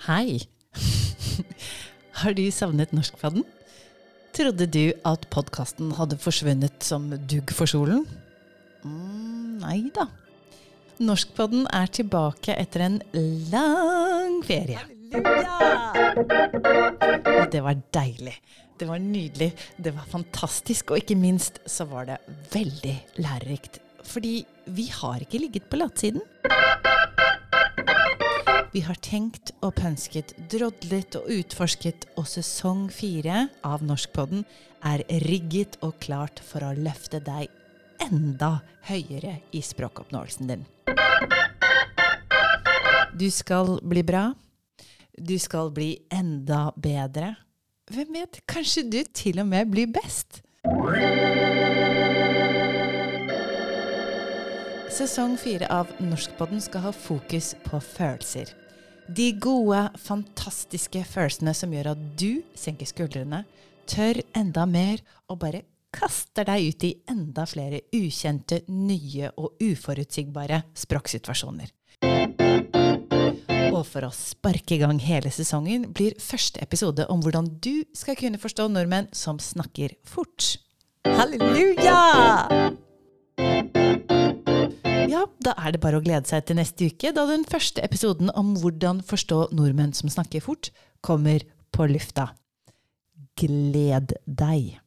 Hei. Har du savnet Norskpadden? Trodde du at podkasten hadde forsvunnet som dugg for solen? Mm, nei da. Norskpodden er tilbake etter en lang ferie. Og det var deilig. Det var nydelig. Det var fantastisk. Og ikke minst så var det veldig lærerikt. Fordi vi har ikke ligget på latsiden. Vi har tenkt og pønsket, drodlet og utforsket, og sesong fire av Norskpodden er rigget og klart for å løfte deg enda høyere i språkoppnåelsen din. Du skal bli bra. Du skal bli enda bedre. Hvem vet, kanskje du til og med blir best? Sesong fire av Norskpodden skal ha fokus på følelser. De gode, fantastiske følelsene som gjør at du senker skuldrene, tør enda mer og bare kaster deg ut i enda flere ukjente, nye og uforutsigbare språksituasjoner. Og for å sparke i gang hele sesongen blir første episode om hvordan du skal kunne forstå nordmenn som snakker fort. Halleluja! Da er det bare å glede seg til neste uke, da den første episoden om hvordan forstå nordmenn som snakker fort, kommer på lufta. Gled deg!